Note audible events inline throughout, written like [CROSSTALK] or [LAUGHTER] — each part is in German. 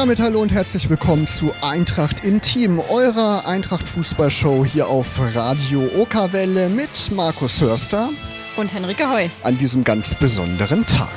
Damit hallo und herzlich willkommen zu Eintracht Intim, eurer Eintracht-Fußballshow hier auf Radio Okerwelle mit Markus Hörster und Henrike Heu an diesem ganz besonderen Tag.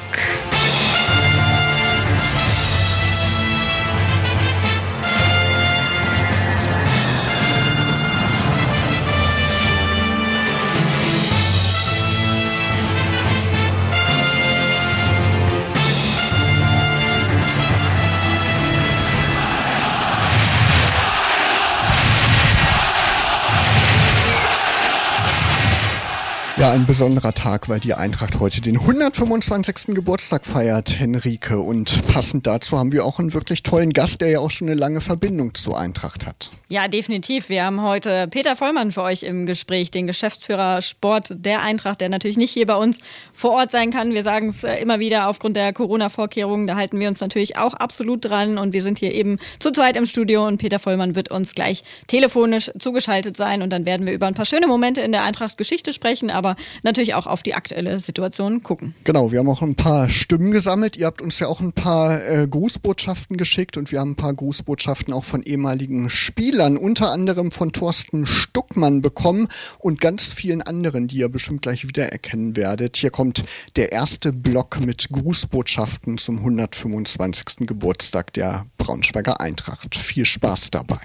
Ja, ein besonderer Tag, weil die Eintracht heute den 125. Geburtstag feiert, Henrike. Und passend dazu haben wir auch einen wirklich tollen Gast, der ja auch schon eine lange Verbindung zur Eintracht hat. Ja, definitiv. Wir haben heute Peter Vollmann für euch im Gespräch, den Geschäftsführer Sport der Eintracht, der natürlich nicht hier bei uns vor Ort sein kann. Wir sagen es äh, immer wieder aufgrund der Corona-Vorkehrungen. Da halten wir uns natürlich auch absolut dran. Und wir sind hier eben zu zweit im Studio und Peter Vollmann wird uns gleich telefonisch zugeschaltet sein. Und dann werden wir über ein paar schöne Momente in der Eintracht-Geschichte sprechen. Aber natürlich auch auf die aktuelle Situation gucken. Genau, wir haben auch ein paar Stimmen gesammelt. Ihr habt uns ja auch ein paar äh, Grußbotschaften geschickt und wir haben ein paar Grußbotschaften auch von ehemaligen Spielern, unter anderem von Thorsten Stuckmann bekommen und ganz vielen anderen, die ihr bestimmt gleich wiedererkennen werdet. Hier kommt der erste Block mit Grußbotschaften zum 125. Geburtstag der Braunschweiger Eintracht. Viel Spaß dabei.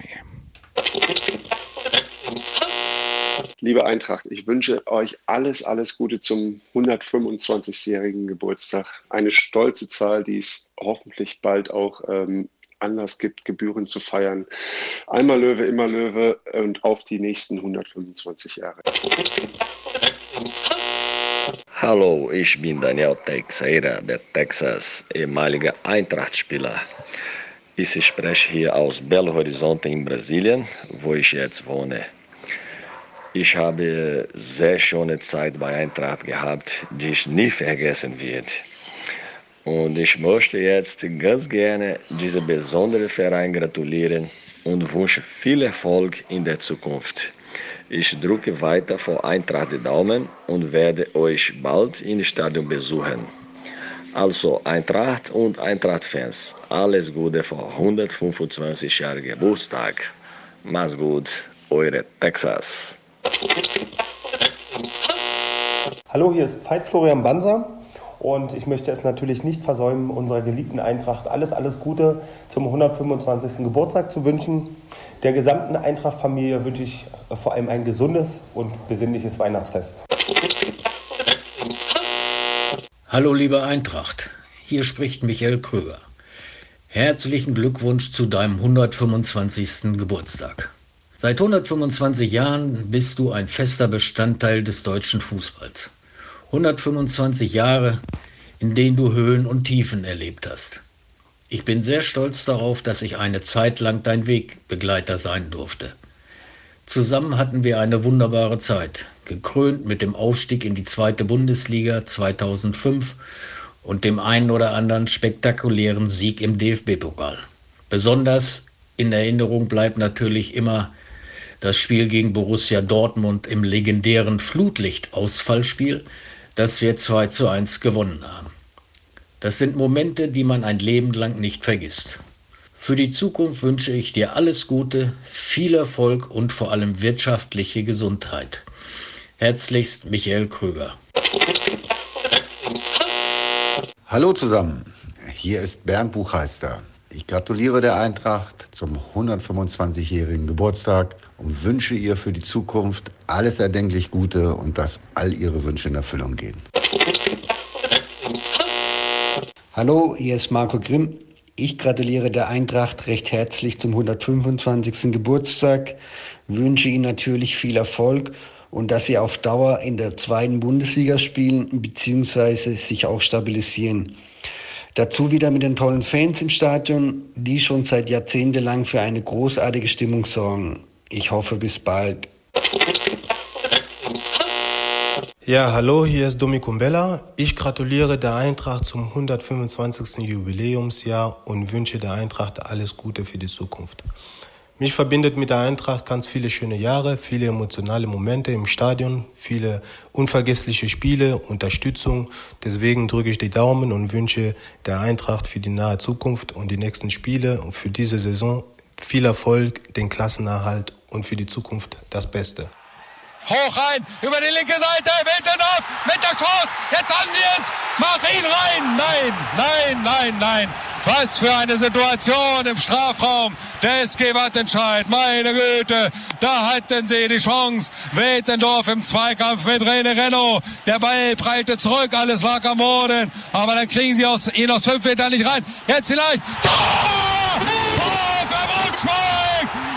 Liebe Eintracht, ich wünsche euch alles, alles Gute zum 125-jährigen Geburtstag. Eine stolze Zahl, die es hoffentlich bald auch ähm, Anlass gibt, Gebühren zu feiern. Einmal Löwe, immer Löwe und auf die nächsten 125 Jahre. Hallo, ich bin Daniel Teixeira, der Texas ehemaliger Eintracht-Spieler. Ich spreche hier aus Belo Horizonte in Brasilien, wo ich jetzt wohne. Ich habe sehr schöne Zeit bei Eintracht gehabt, die ich nie vergessen wird. Und ich möchte jetzt ganz gerne diesem besonderen Verein gratulieren und wünsche viel Erfolg in der Zukunft. Ich drücke weiter vor Eintracht die Daumen und werde euch bald im Stadion besuchen. Also Eintracht und Eintracht-Fans, alles Gute vor 125 Jahren Geburtstag. Mach's gut, eure Texas. Hallo, hier ist Veit Florian Banser und ich möchte es natürlich nicht versäumen, unserer geliebten Eintracht alles, alles Gute zum 125. Geburtstag zu wünschen. Der gesamten Eintracht-Familie wünsche ich vor allem ein gesundes und besinnliches Weihnachtsfest. Hallo, liebe Eintracht, hier spricht Michael Kröger. Herzlichen Glückwunsch zu deinem 125. Geburtstag. Seit 125 Jahren bist du ein fester Bestandteil des deutschen Fußballs. 125 Jahre, in denen du Höhen und Tiefen erlebt hast. Ich bin sehr stolz darauf, dass ich eine Zeit lang dein Wegbegleiter sein durfte. Zusammen hatten wir eine wunderbare Zeit, gekrönt mit dem Aufstieg in die zweite Bundesliga 2005 und dem einen oder anderen spektakulären Sieg im DFB-Pokal. Besonders in Erinnerung bleibt natürlich immer das Spiel gegen Borussia Dortmund im legendären Flutlicht-Ausfallspiel, das wir 2 zu 1 gewonnen haben. Das sind Momente, die man ein Leben lang nicht vergisst. Für die Zukunft wünsche ich dir alles Gute, viel Erfolg und vor allem wirtschaftliche Gesundheit. Herzlichst Michael Krüger. Hallo zusammen, hier ist Bernd Buchheister. Ich gratuliere der Eintracht zum 125-jährigen Geburtstag und wünsche ihr für die Zukunft alles erdenklich Gute und dass all ihre Wünsche in Erfüllung gehen. Hallo, hier ist Marco Grimm. Ich gratuliere der Eintracht recht herzlich zum 125. Geburtstag, wünsche Ihnen natürlich viel Erfolg und dass Sie auf Dauer in der zweiten Bundesliga spielen bzw. sich auch stabilisieren. Dazu wieder mit den tollen Fans im Stadion, die schon seit Jahrzehnten lang für eine großartige Stimmung sorgen. Ich hoffe bis bald. Ja, hallo, hier ist Domi Kumbella. Ich gratuliere der Eintracht zum 125. Jubiläumsjahr und wünsche der Eintracht alles Gute für die Zukunft. Mich verbindet mit der Eintracht ganz viele schöne Jahre, viele emotionale Momente im Stadion, viele unvergessliche Spiele, Unterstützung. Deswegen drücke ich die Daumen und wünsche der Eintracht für die nahe Zukunft und die nächsten Spiele und für diese Saison viel Erfolg, den Klassenerhalt und für die Zukunft das Beste. Hoch rein, über die linke Seite, Wildendorf mit der Chance. Jetzt haben sie es. Mach ihn rein. Nein, nein, nein, nein. Was für eine Situation im Strafraum. Der SG Wattenscheid, meine Güte, da hatten sie die Chance. Wetendorf im Zweikampf mit Rene Renno. Der Ball prallte zurück, alles lag am Boden. Aber dann kriegen sie aus, ihn aus fünf Metern nicht rein. Jetzt vielleicht. Tor! Tor für!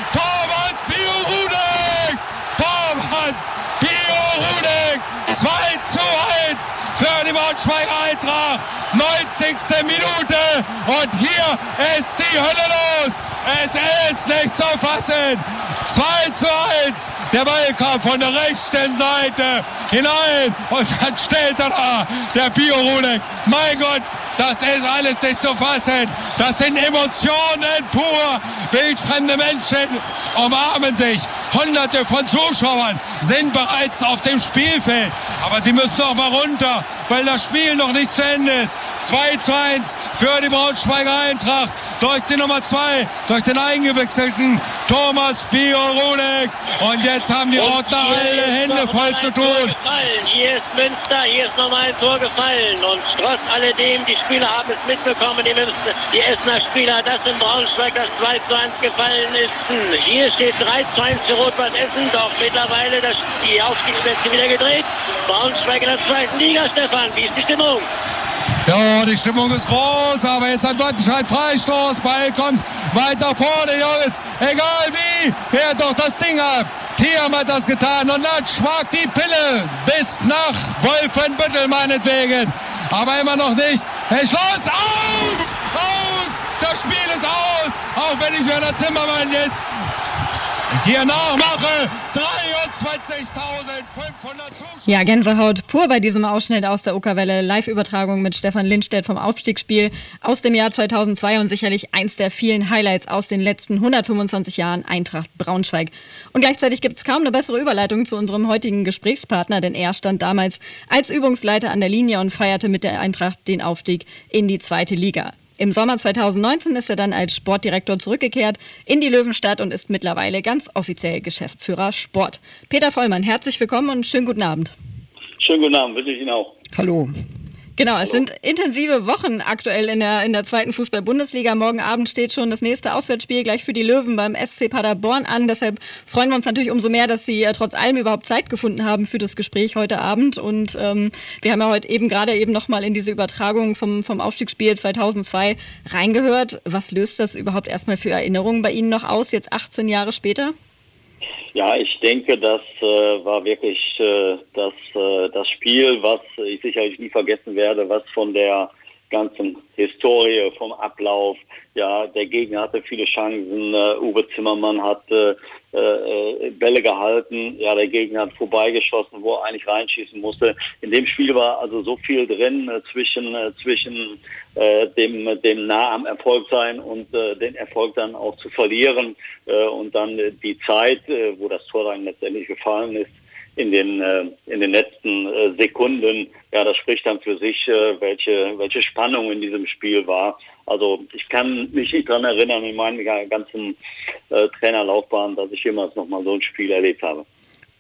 2 Eintracht, 90. Minute und hier ist die Hölle los. Es ist nicht zu fassen. 2 zu 1. Der Ball kommt von der rechten Seite hinein und dann stellt er da der Biorulek. Mein Gott, das ist alles nicht zu fassen. Das sind Emotionen pur. Wildfremde Menschen umarmen sich. Hunderte von Zuschauern sind bereits auf dem Spielfeld. Aber sie müssen noch mal runter, weil das Spiel noch nicht zu Ende ist. 2 zu 1 für die Braunschweiger Eintracht durch die Nummer 2, durch den eingewechselten Thomas Biorudek. Und jetzt haben die Ordner alle Hände voll zu tun. Hier ist Münster, hier ist nochmal ein Tor gefallen. Und trotz alledem, die Spieler haben es mitbekommen, die, Münster, die Essener Spieler, dass in Braunschweig das 2 zu 1 gefallen ist. Hier steht 3 zu 1 für Rot-Weiß doch mittlerweile das, die Aufstiegsplätze wieder gedreht. Braunschweig in der zweiten Liga, Stefan, wie ist die Stimmung? Ja, die Stimmung ist groß, aber jetzt hat Wattenscheid Freistoß. Ball kommt weiter vorne, Jungs. Egal wie, fährt doch das Ding ab. Thiam hat das getan und dann schwagt die Pille bis nach Wolfenbüttel meinetwegen. Aber immer noch nicht. Hey, Schluss! Aus! Aus! Das Spiel ist aus! Auch wenn ich Werner Zimmermann jetzt hier nachmache. 23.500 Zuschauer. Ja, Gänsehaut pur bei diesem Ausschnitt aus der Uckerwelle. Live-Übertragung mit Stefan Lindstedt vom Aufstiegsspiel aus dem Jahr 2002 und sicherlich eins der vielen Highlights aus den letzten 125 Jahren Eintracht Braunschweig. Und gleichzeitig gibt es kaum eine bessere Überleitung zu unserem heutigen Gesprächspartner, denn er stand damals als Übungsleiter an der Linie und feierte mit der Eintracht den Aufstieg in die zweite Liga. Im Sommer 2019 ist er dann als Sportdirektor zurückgekehrt in die Löwenstadt und ist mittlerweile ganz offiziell Geschäftsführer Sport. Peter Vollmann, herzlich willkommen und schönen guten Abend. Schönen guten Abend, wünsche ich Ihnen auch. Hallo. Genau, es sind intensive Wochen aktuell in der, in der zweiten Fußball-Bundesliga. Morgen Abend steht schon das nächste Auswärtsspiel gleich für die Löwen beim SC Paderborn an. Deshalb freuen wir uns natürlich umso mehr, dass Sie äh, trotz allem überhaupt Zeit gefunden haben für das Gespräch heute Abend. Und ähm, wir haben ja heute eben gerade eben nochmal in diese Übertragung vom, vom Aufstiegsspiel 2002 reingehört. Was löst das überhaupt erstmal für Erinnerungen bei Ihnen noch aus, jetzt 18 Jahre später? Ja, ich denke, das äh, war wirklich äh, das, äh, das Spiel, was ich sicherlich nie vergessen werde, was von der ganzen Historie, vom Ablauf, ja, der Gegner hatte viele Chancen, uh, Uwe Zimmermann hat uh, uh, Bälle gehalten, ja, der Gegner hat vorbeigeschossen, wo er eigentlich reinschießen musste. In dem Spiel war also so viel drin zwischen, zwischen dem, dem nah am Erfolg sein und den Erfolg dann auch zu verlieren und dann die Zeit, wo das Tor dann letztendlich gefallen ist, in den, äh, in den letzten äh, Sekunden, ja, das spricht dann für sich, äh, welche, welche Spannung in diesem Spiel war. Also ich kann mich nicht daran erinnern in meiner ganzen äh, Trainerlaufbahn, dass ich jemals nochmal so ein Spiel erlebt habe.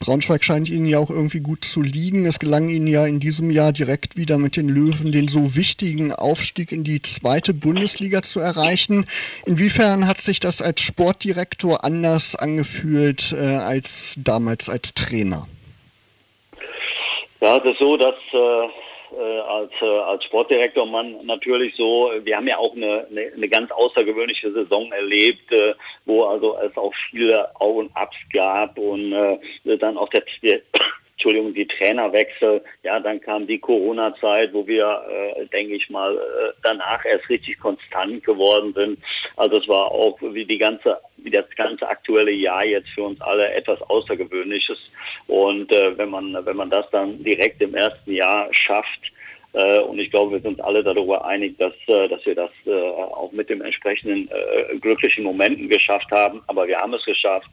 Braunschweig scheint Ihnen ja auch irgendwie gut zu liegen. Es gelang Ihnen ja in diesem Jahr direkt wieder mit den Löwen den so wichtigen Aufstieg in die zweite Bundesliga zu erreichen. Inwiefern hat sich das als Sportdirektor anders angefühlt äh, als damals als Trainer? Ja, es ist so, dass äh, äh, als, äh, als Sportdirektor man natürlich so, wir haben ja auch eine, eine, eine ganz außergewöhnliche Saison erlebt, äh, wo also es auch viele Auf und Abs gab und äh, dann auch der, der Entschuldigung, die Trainerwechsel. Ja, dann kam die Corona-Zeit, wo wir, äh, denke ich mal, äh, danach erst richtig konstant geworden sind. Also es war auch wie die ganze, wie das ganze aktuelle Jahr jetzt für uns alle etwas Außergewöhnliches. Und äh, wenn man, wenn man das dann direkt im ersten Jahr schafft, und ich glaube, wir sind uns alle darüber einig, dass, äh, dass wir das äh, auch mit dem entsprechenden äh, glücklichen Momenten geschafft haben. Aber wir haben es geschafft.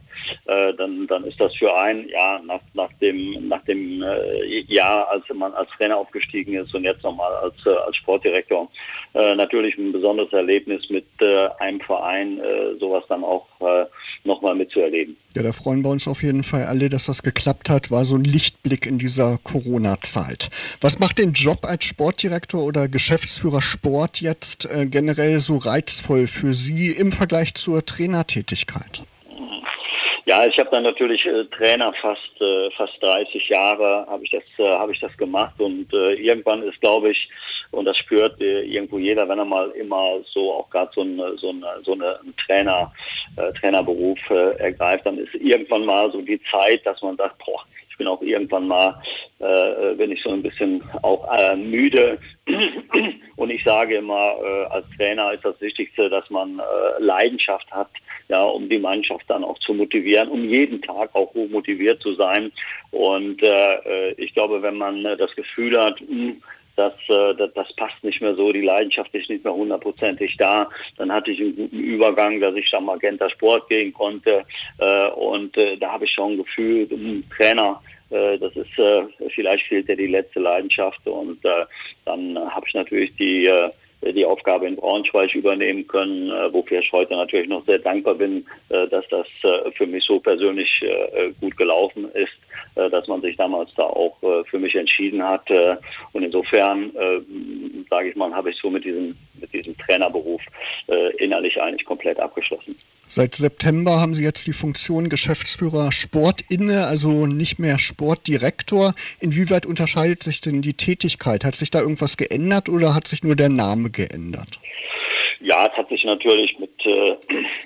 Äh, dann, dann ist das für einen, ja, nach, nach dem, nach dem äh, Jahr, als man als Trainer aufgestiegen ist und jetzt nochmal als, äh, als Sportdirektor, äh, natürlich ein besonderes Erlebnis mit äh, einem Verein, äh, sowas dann auch äh, nochmal mitzuerleben. Ja, da freuen wir uns auf jeden Fall alle, dass das geklappt hat. War so ein Lichtblick in dieser Corona-Zeit. Was macht den Job als Sportdirektor oder Geschäftsführer Sport jetzt äh, generell so reizvoll für Sie im Vergleich zur Trainertätigkeit? Ja, ich habe dann natürlich äh, Trainer fast äh, fast 30 Jahre habe ich das äh, habe ich das gemacht und äh, irgendwann ist glaube ich und das spürt äh, irgendwo jeder, wenn er mal immer so auch gerade so eine so eine so eine Trainer äh, Trainerberuf äh, ergreift, dann ist irgendwann mal so die Zeit, dass man sagt, boah, bin auch irgendwann mal, äh, bin ich so ein bisschen auch äh, müde. [CLEARS THROAT] Und ich sage immer, äh, als Trainer ist das Wichtigste, dass man äh, Leidenschaft hat, ja, um die Mannschaft dann auch zu motivieren, um jeden Tag auch hoch motiviert zu sein. Und äh, ich glaube, wenn man äh, das Gefühl hat, mh, das, äh, das, das passt nicht mehr so, die Leidenschaft ist nicht mehr hundertprozentig da. Dann hatte ich einen guten Übergang, dass ich dann Magenta Sport gehen konnte äh, und äh, da habe ich schon gefühlt, ein Trainer, äh, das ist, vielleicht fehlt ja die letzte Leidenschaft und dann habe ich natürlich die die Aufgabe in Braunschweig übernehmen können, äh, wofür ich heute natürlich noch sehr dankbar bin, äh, dass das äh, für mich so persönlich äh, gut gelaufen ist, äh, dass man sich damals da auch äh, für mich entschieden hat. Äh, und insofern, äh, sage ich mal, habe ich so mit diesem, mit diesem Trainerberuf äh, innerlich eigentlich komplett abgeschlossen. Seit September haben Sie jetzt die Funktion Geschäftsführer Sport inne, also nicht mehr Sportdirektor. Inwieweit unterscheidet sich denn die Tätigkeit? Hat sich da irgendwas geändert oder hat sich nur der Name geändert? Ja, es hat sich natürlich mit, äh,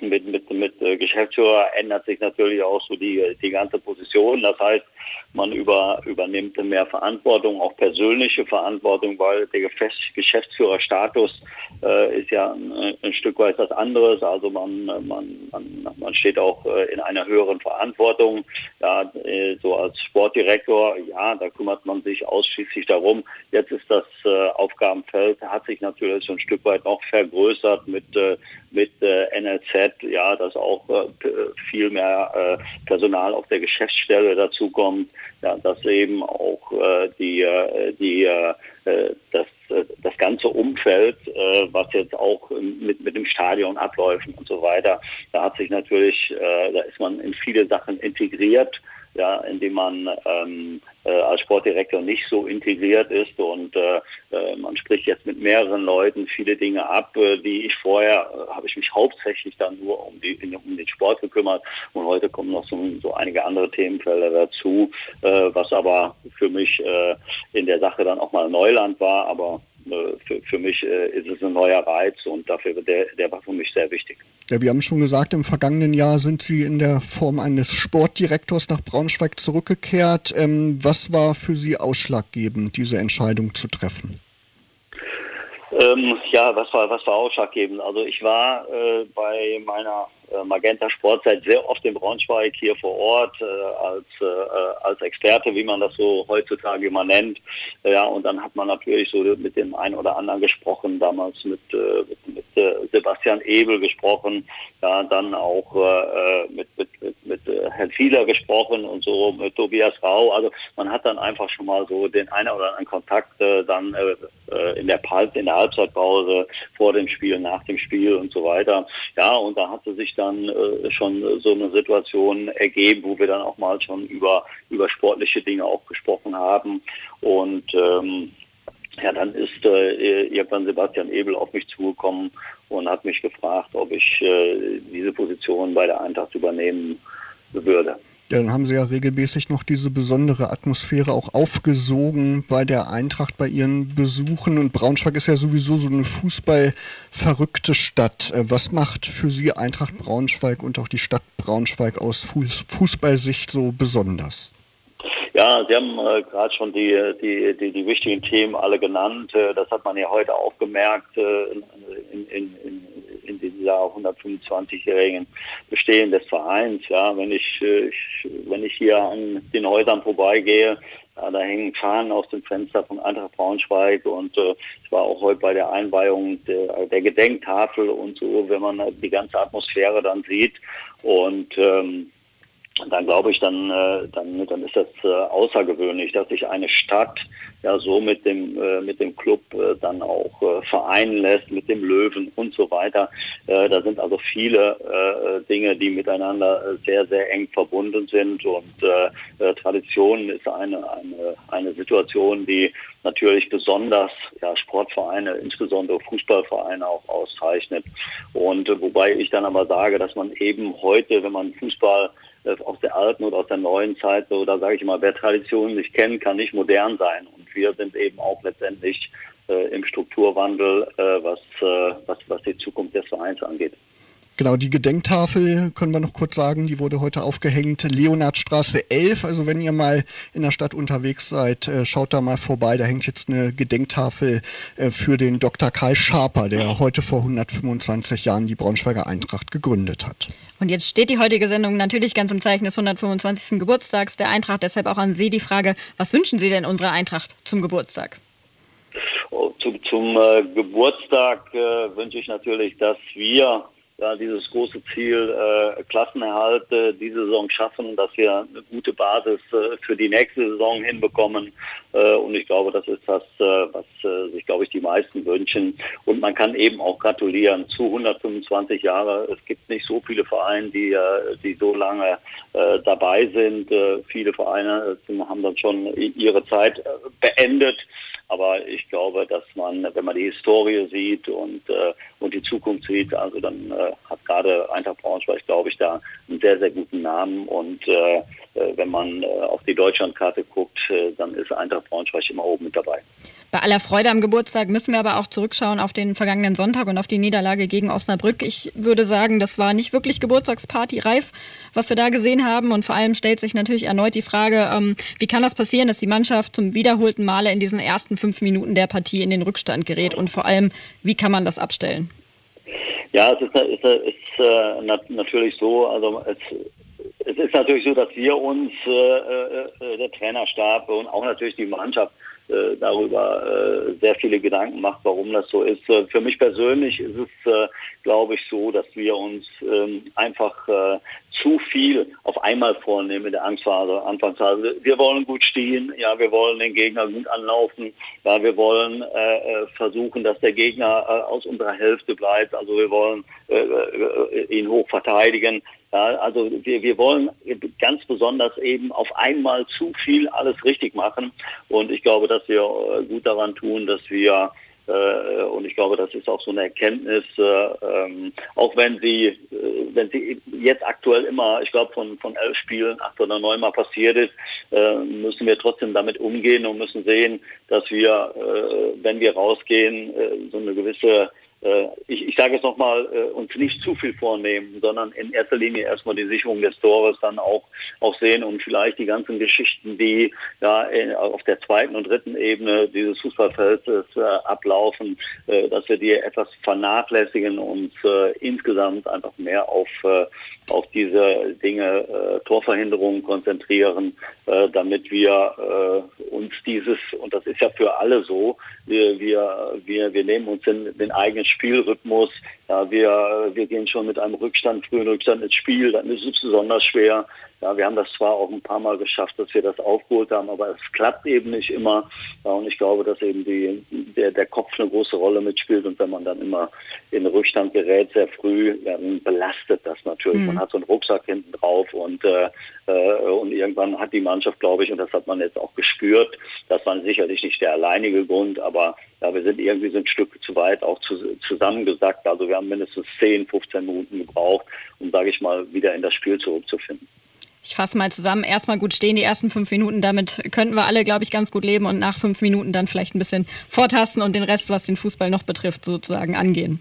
[CLEARS THROAT] mit, mit, mit äh, Geschäftsführer ändert sich natürlich auch so die, die ganze Position. Das heißt, man über, übernimmt mehr Verantwortung, auch persönliche Verantwortung, weil der Geschäftsführerstatus äh, ist ja ein, ein, Stück weit was anderes. Also man, man, man, man steht auch äh, in einer höheren Verantwortung. Ja, äh, so als Sportdirektor, ja, da kümmert man sich ausschließlich darum. Jetzt ist das äh, Aufgabenfeld, hat sich natürlich so ein Stück weit noch vergrößert mit äh, mit äh, NLZ, ja, dass auch äh, viel mehr Personal auf der Geschäftsstelle dazukommt, ja, dass eben auch die, die das, das ganze Umfeld, was jetzt auch mit, mit dem Stadion abläuft und so weiter, da hat sich natürlich, da ist man in viele Sachen integriert ja, indem man ähm, äh, als Sportdirektor nicht so integriert ist und äh, äh, man spricht jetzt mit mehreren Leuten viele Dinge ab, äh, die ich vorher äh, habe ich mich hauptsächlich dann nur um, die, um den Sport gekümmert und heute kommen noch so, so einige andere Themenfelder dazu, äh, was aber für mich äh, in der Sache dann auch mal Neuland war, aber äh, für, für mich äh, ist es ein neuer Reiz und dafür der, der war für mich sehr wichtig. Ja, wir haben schon gesagt, im vergangenen Jahr sind Sie in der Form eines Sportdirektors nach Braunschweig zurückgekehrt. Ähm, was war für Sie ausschlaggebend, diese Entscheidung zu treffen? Ähm, ja, was war, was war ausschlaggebend? Also ich war äh, bei meiner Magenta Sportzeit sehr oft in Braunschweig hier vor Ort äh, als, äh, als Experte, wie man das so heutzutage immer nennt. Ja, und dann hat man natürlich so mit dem einen oder anderen gesprochen, damals mit, äh, mit, mit äh, Sebastian Ebel gesprochen, ja, dann auch äh, mit, mit, mit, mit Herrn Fieler gesprochen und so mit Tobias Rau. Also man hat dann einfach schon mal so den einen oder anderen Kontakt dann in der, in der Halbzeitpause, vor dem Spiel, nach dem Spiel und so weiter. Ja, und da hatte sich dann äh, schon so eine Situation ergeben, wo wir dann auch mal schon über, über sportliche Dinge auch gesprochen haben. Und ähm, ja, dann ist äh, irgendwann Sebastian Ebel auf mich zugekommen und hat mich gefragt, ob ich äh, diese Position bei der Eintracht übernehmen würde. Ja, dann haben sie ja regelmäßig noch diese besondere Atmosphäre auch aufgesogen bei der Eintracht, bei ihren Besuchen. Und Braunschweig ist ja sowieso so eine fußballverrückte Stadt. Äh, was macht für Sie Eintracht Braunschweig und auch die Stadt Braunschweig aus Fußballsicht so besonders? Ja, Sie haben äh, gerade schon die, die, die, die, wichtigen Themen alle genannt. Äh, das hat man ja heute auch gemerkt äh, in, in, in, in dieser 125-jährigen Bestehen des Vereins. Ja, wenn ich, äh, ich, wenn ich hier an den Häusern vorbeigehe, Ja, da hängen Fahnen aus dem Fenster von Eintracht Braunschweig und äh, ich war auch heute bei der Einweihung der, der Gedenktafel und so, wenn man die ganze Atmosphäre dann sieht und ähm, dann glaube ich, dann, äh, dann, dann ist das äh, außergewöhnlich, dass sich eine Stadt ja so mit dem, äh, mit dem Club äh, dann auch äh, vereinen lässt, mit dem Löwen und so weiter. Äh, da sind also viele äh, Dinge, die miteinander äh, sehr, sehr eng verbunden sind und äh, äh, Tradition ist eine, eine, eine Situation, die natürlich besonders ja, Sportvereine, insbesondere Fußballvereine auch auszeichnet. Und äh, wobei ich dann aber sage, dass man eben heute, wenn man Fußball äh, aus der alten oder aus der neuen Zeit, so da sage ich mal, wer Traditionen nicht kennt, kann nicht modern sein. Und wir sind eben auch letztendlich äh, im Strukturwandel, äh, was, äh, was, was die Zukunft des Vereins angeht. Genau, die Gedenktafel können wir noch kurz sagen, die wurde heute aufgehängt. Leonardstraße 11, also wenn ihr mal in der Stadt unterwegs seid, äh, schaut da mal vorbei. Da hängt jetzt eine Gedenktafel äh, für den Dr. Kai Schaper, der heute vor 125 Jahren die Braunschweiger Eintracht gegründet hat. Und jetzt steht die heutige Sendung natürlich ganz im Zeichen des 125. Geburtstags der Eintracht. Deshalb auch an Sie die Frage, was wünschen Sie denn unserer Eintracht zum Geburtstag? Oh, zum, zum äh, Geburtstag äh, wünsche ich natürlich, dass wir ja, dieses große Ziel äh, Klassenerhalt äh, diese Saison schaffen, dass wir eine gute Basis äh, für die nächste Saison hinbekommen. Äh, und ich glaube, das ist das, äh, was äh, sich, glaube ich, die meisten wünschen. Und man kann eben auch gratulieren zu 125 Jahre. Es gibt nicht so viele Vereine, die, äh, die so lange äh, dabei sind. Äh, viele Vereine äh, haben dann schon ihre Zeit äh, beendet. Aber ich glaube, dass man, wenn man die Historie sieht und, äh, und die Zukunft sieht, also dann äh, hat gerade Eintracht Braunschweig, glaube ich, da einen sehr, sehr guten Namen. Und äh, äh wenn man äh, auf die Deutschlandkarte guckt, äh, dann ist Eintracht Braunschweig immer oben mit dabei. Bei aller Freude am Geburtstag müssen wir aber auch zurückschauen auf den vergangenen Sonntag und auf die Niederlage gegen Osnabrück. Ich würde sagen, das war nicht wirklich Geburtstagsparty reif, was wir da gesehen haben. Und vor allem stellt sich natürlich erneut die Frage, ähm, wie kann das passieren, dass die Mannschaft zum wiederholten Male in diesen ersten fünf Minuten der Partie in den Rückstand gerät? Und vor allem, wie kann man das abstellen? Ja, es ist, ist, ist äh, natürlich so, also es, es, ist natürlich so, dass wir uns, äh, äh, der Trainerstab und auch natürlich die Mannschaft, äh, darüber äh, sehr viele Gedanken macht, warum das so ist. Äh, für mich persönlich ist es, äh, glaube ich, so, dass wir uns ähm, einfach zu viel auf einmal vornehmen in der Angstphase, Anfangsphase. Wir wollen gut stehen, ja, wir wollen den Gegner gut anlaufen, ja, wir wollen äh, versuchen, dass der Gegner äh, aus unserer Hälfte bleibt, also wir wollen äh, ihn hoch verteidigen. Ja, also wir, wir wollen ganz besonders eben auf einmal zu viel alles richtig machen. Und ich glaube, dass wir äh, gut daran tun, dass wir äh, und ich glaube, das ist auch so eine Erkenntnis, äh, ähm, auch wenn sie, äh, wenn sie jetzt aktuell immer, ich glaube, von, von elf Spielen acht oder neun Mal passiert ist, äh, müssen wir trotzdem damit umgehen und müssen sehen, dass wir, äh, wenn wir rausgehen, so eine gewisse ich, ich sage es nochmal, äh, uns nicht zu viel vornehmen, sondern in erster Linie erstmal die Sicherung des Tores dann auch, auch sehen und vielleicht die ganzen Geschichten, die ja in, auf der zweiten und dritten Ebene dieses Fußballfeldes äh, ablaufen, äh, dass wir die etwas vernachlässigen und äh, insgesamt einfach mehr auf, äh, auf diese Dinge äh, Torverhinderungen konzentrieren, äh, damit wir äh, uns dieses, und das ist ja für alle so, wir, wir, wir, wir nehmen uns den, den eigenen Spielrhythmus. Ja, wir, wir gehen schon mit einem Rückstand, frühen Rückstand ins Spiel, dann ist es besonders schwer. Ja, wir haben das zwar auch ein paar Mal geschafft, dass wir das aufgeholt haben, aber es klappt eben nicht immer. Ja, und ich glaube, dass eben die, der, der Kopf eine große Rolle mitspielt. Und wenn man dann immer in Rückstand gerät, sehr früh, ja, dann belastet das natürlich. Mhm. Man hat so einen Rucksack hinten drauf und, äh, äh, und irgendwann hat die Mannschaft, glaube ich, und das hat man jetzt auch gespürt, das war sicherlich nicht der alleinige Grund, aber ja, wir sind irgendwie so ein Stück zu weit auch zu, zusammengesackt. Also wir haben mindestens 10, 15 Minuten gebraucht, um, sage ich mal, wieder in das Spiel zurückzufinden. Ich fasse mal zusammen. Erstmal gut stehen, die ersten fünf Minuten. Damit könnten wir alle, glaube ich, ganz gut leben und nach fünf Minuten dann vielleicht ein bisschen vortasten und den Rest, was den Fußball noch betrifft, sozusagen angehen.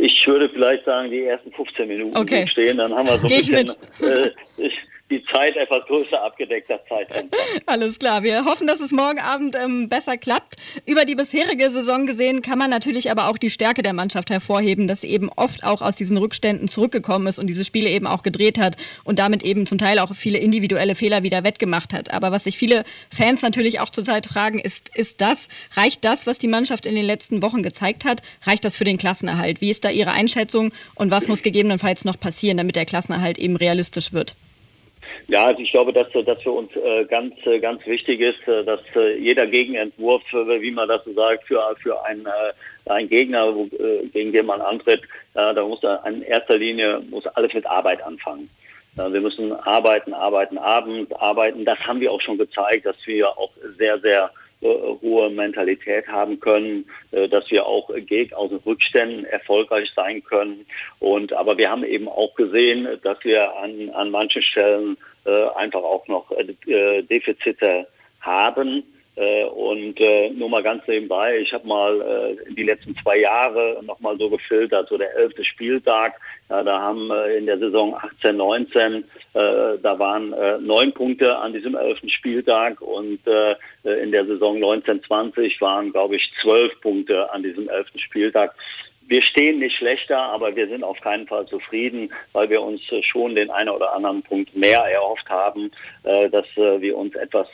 Ich würde vielleicht sagen, die ersten 15 Minuten okay. gut stehen. Dann haben wir so ein Geh bisschen. Ich mit. Äh, ich, die Zeit etwas größer abgedeckter Zeitfenster. [LAUGHS] Alles klar. Wir hoffen, dass es morgen Abend ähm, besser klappt. Über die bisherige Saison gesehen kann man natürlich aber auch die Stärke der Mannschaft hervorheben, dass sie eben oft auch aus diesen Rückständen zurückgekommen ist und diese Spiele eben auch gedreht hat und damit eben zum Teil auch viele individuelle Fehler wieder wettgemacht hat. Aber was sich viele Fans natürlich auch zurzeit fragen, ist, ist das, reicht das, was die Mannschaft in den letzten Wochen gezeigt hat, reicht das für den Klassenerhalt? Wie ist da Ihre Einschätzung und was muss gegebenenfalls noch passieren, damit der Klassenerhalt eben realistisch wird? Ja, also ich glaube, dass das für uns äh, ganz, äh, ganz wichtig ist, äh, dass jeder Gegenentwurf, wie man das so sagt, für, für einen, einen Gegner, gegen den man antritt, da muss er in erster Linie muss alles mit Arbeit anfangen. Wir müssen arbeiten, arbeiten, Abend, arbeiten. Das haben wir auch schon gezeigt, dass wir auch sehr, sehr hohe Mentalität haben können, äh, dass wir auch aus den Rückständen erfolgreich sein können. Und aber wir haben eben auch gesehen, dass wir an, an manchen Stellen äh, einfach auch noch Defizite haben. Äh, und äh, nur mal ganz nebenbei, ich habe mal äh, die letzten zwei Jahre nochmal so gefiltert, so der elfte Spieltag, ja, da haben äh, in der Saison 18, 19, äh, da waren äh, neun Punkte an diesem elften Spieltag. Und äh, in der Saison 19, 20 waren, glaube ich, zwölf Punkte an diesem elften Spieltag wir stehen nicht schlechter, aber wir sind auf keinen Fall zufrieden, weil wir uns äh, schon den einen oder anderen Punkt mehr erhofft haben, äh, dass äh, wir uns etwas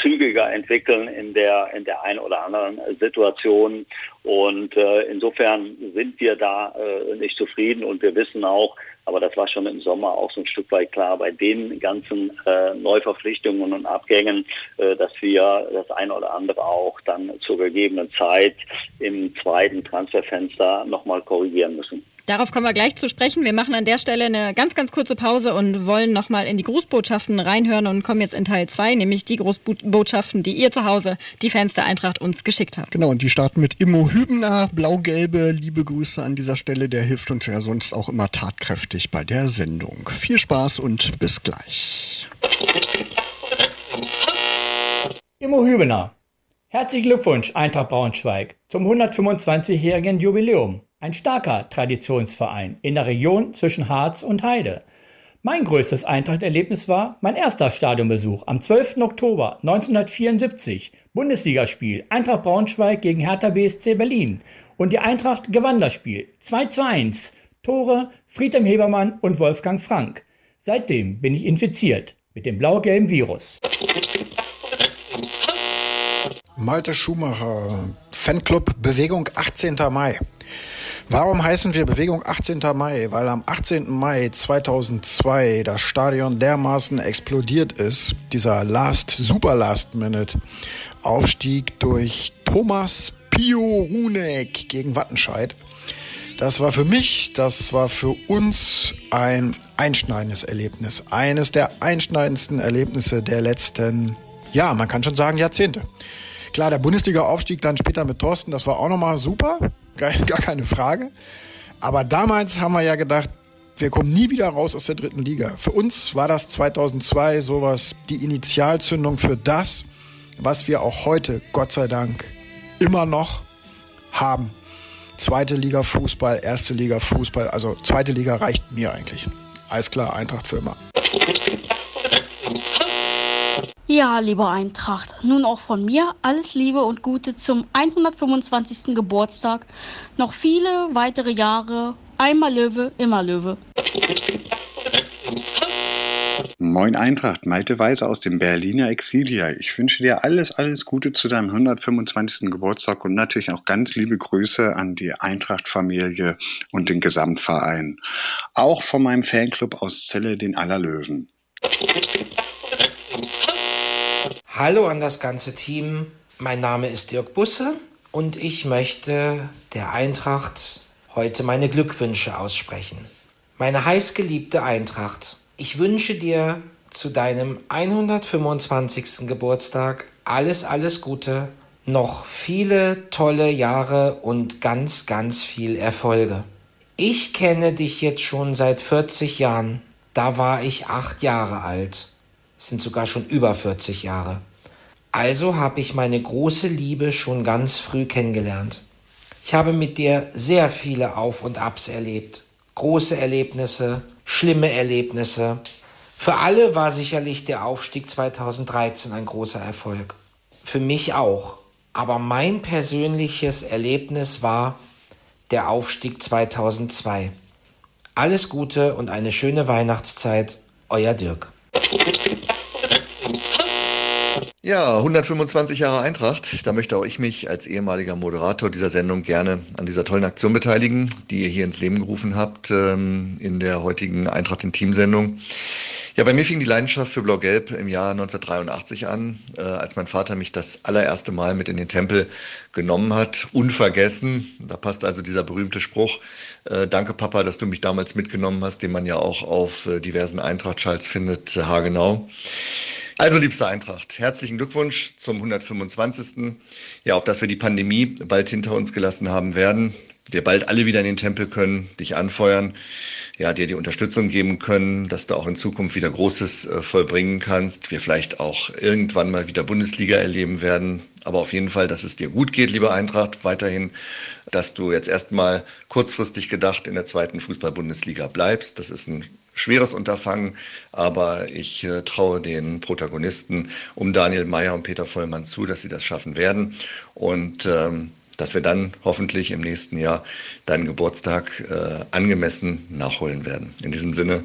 zügiger entwickeln in der, in der einen oder anderen Situation. Und insofern sind wir da nicht zufrieden und wir wissen auch, aber das war schon im Sommer auch so ein Stück weit klar bei den ganzen äh, Neuverpflichtungen und Abgängen, äh, dass wir das eine oder andere auch dann zur gegebenen Zeit im zweiten Transferfenster nochmal korrigieren müssen. Darauf kommen wir gleich zu sprechen. Wir machen an der Stelle eine ganz, ganz kurze Pause und wollen nochmal in die Grußbotschaften reinhören und kommen jetzt in Teil 2, nämlich die Grußbotschaften, die ihr zu Hause, die Fans der Eintracht, uns geschickt habt. Genau, und die starten mit Immo Hübner, blau-gelbe, liebe Grüße an dieser Stelle. Der hilft uns ja sonst auch immer tatkräftig bei der Sendung. Viel Spaß und bis gleich. Immo Hübner, herzlichen Glückwunsch, Eintracht Braunschweig, zum 125-jährigen Jubiläum. Ein starker Traditionsverein in der Region zwischen Harz und Heide. Mein größtes Eintracht-Erlebnis war mein erster Stadionbesuch am 12. Oktober 1974. Bundesligaspiel Eintracht Braunschweig gegen Hertha BSC Berlin. Und die Eintracht gewann das Spiel 2 zu 1. Tore Friedhelm Hebermann und Wolfgang Frank. Seitdem bin ich infiziert mit dem blau-gelben Virus. Malte Schumacher, Fanclub Bewegung 18. Mai. Warum heißen wir Bewegung 18. Mai? Weil am 18. Mai 2002 das Stadion dermaßen explodiert ist. Dieser Last, Super Last Minute Aufstieg durch Thomas Pio Runek gegen Wattenscheid. Das war für mich, das war für uns ein einschneidendes Erlebnis. Eines der einschneidendsten Erlebnisse der letzten, ja, man kann schon sagen Jahrzehnte. Klar, der Bundesliga-Aufstieg dann später mit Thorsten, das war auch nochmal super gar, keine Frage. Aber damals haben wir ja gedacht, wir kommen nie wieder raus aus der dritten Liga. Für uns war das 2002 sowas die Initialzündung für das, was wir auch heute, Gott sei Dank, immer noch haben. Zweite Liga Fußball, erste Liga Fußball, also zweite Liga reicht mir eigentlich. Alles klar, Eintracht für immer. Ja, liebe Eintracht, nun auch von mir alles Liebe und Gute zum 125. Geburtstag. Noch viele weitere Jahre. Einmal Löwe, immer Löwe. Moin Eintracht, Malte Weise aus dem Berliner Exilia. Ich wünsche dir alles, alles Gute zu deinem 125. Geburtstag und natürlich auch ganz liebe Grüße an die Eintracht-Familie und den Gesamtverein. Auch von meinem Fanclub aus Celle, den Allerlöwen. Hallo an das ganze Team. Mein Name ist Dirk Busse und ich möchte der Eintracht heute meine Glückwünsche aussprechen. Meine heißgeliebte Eintracht, ich wünsche dir zu deinem 125. Geburtstag alles, alles Gute, noch viele tolle Jahre und ganz, ganz viel Erfolge. Ich kenne dich jetzt schon seit 40 Jahren. Da war ich acht Jahre alt sind sogar schon über 40 Jahre. Also habe ich meine große Liebe schon ganz früh kennengelernt. Ich habe mit dir sehr viele Auf und Abs erlebt. Große Erlebnisse, schlimme Erlebnisse, Für alle war sicherlich der Aufstieg 2013 ein großer Erfolg. Für mich auch. Aber mein persönliches Erlebnis war der Aufstieg 2002. Alles Gute und eine schöne Weihnachtszeit, euer Dirk. Ja, 125 Jahre Eintracht. Da möchte auch ich mich als ehemaliger Moderator dieser Sendung gerne an dieser tollen Aktion beteiligen, die ihr hier ins Leben gerufen habt ähm, in der heutigen Eintracht in Team-Sendung. Ja, bei mir fing die Leidenschaft für Blau-Gelb im Jahr 1983 an, äh, als mein Vater mich das allererste Mal mit in den Tempel genommen hat. Unvergessen, da passt also dieser berühmte Spruch, äh, danke Papa, dass du mich damals mitgenommen hast, den man ja auch auf äh, diversen Eintracht-Schalts findet, äh, haargenau. Also, liebste Eintracht, herzlichen Glückwunsch zum 125. Ja, auf dass wir die Pandemie bald hinter uns gelassen haben werden. Wir bald alle wieder in den Tempel können, dich anfeuern, ja, dir die Unterstützung geben können, dass du auch in Zukunft wieder Großes äh, vollbringen kannst. Wir vielleicht auch irgendwann mal wieder Bundesliga erleben werden. Aber auf jeden Fall, dass es dir gut geht, liebe Eintracht, weiterhin, dass du jetzt erstmal kurzfristig gedacht in der zweiten Fußball-Bundesliga bleibst. Das ist ein schweres Unterfangen, aber ich äh, traue den Protagonisten um Daniel Meyer und Peter Vollmann zu, dass sie das schaffen werden und ähm, dass wir dann hoffentlich im nächsten Jahr deinen Geburtstag äh, angemessen nachholen werden. In diesem Sinne,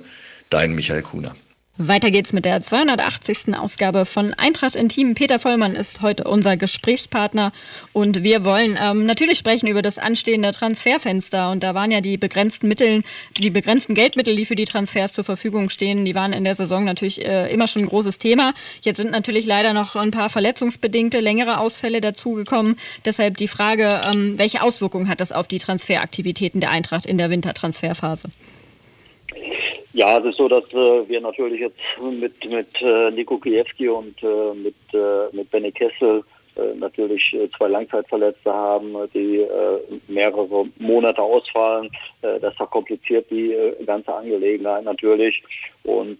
dein Michael Kuhner. Weiter geht's mit der 280. Ausgabe von Eintracht Intim. Peter Vollmann ist heute unser Gesprächspartner und wir wollen ähm, natürlich sprechen über das anstehende Transferfenster. Und da waren ja die begrenzten Mittel, die begrenzten Geldmittel, die für die Transfers zur Verfügung stehen, die waren in der Saison natürlich äh, immer schon ein großes Thema. Jetzt sind natürlich leider noch ein paar verletzungsbedingte, längere Ausfälle dazugekommen. Deshalb die Frage, ähm, welche Auswirkungen hat das auf die Transferaktivitäten der Eintracht in der Wintertransferphase? Ja, es ist so, dass äh, wir natürlich jetzt mit, mit äh, Nico Kiewski und äh, mit, äh, mit Benny Kessel natürlich äh, zwei Langzeitverletzte haben, die äh, mehrere Monate ausfallen. Das verkompliziert die ganze Angelegenheit natürlich. Und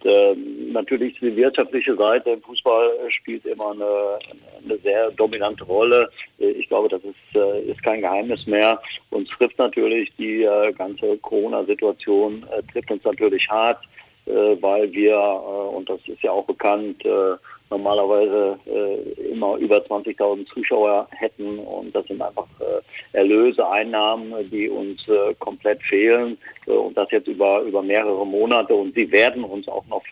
natürlich die wirtschaftliche Seite im Fußball spielt immer eine, eine sehr dominante Rolle. Ich glaube, das ist, ist kein Geheimnis mehr. Uns trifft natürlich die ganze Corona-Situation, trifft uns natürlich hart, weil wir, und das ist ja auch bekannt, normalerweise äh, immer über 20.000 Zuschauer hätten. Und das sind einfach äh, Erlöse, Einnahmen, die uns äh, komplett fehlen. Äh, und das jetzt über, über mehrere Monate. Und sie werden uns auch noch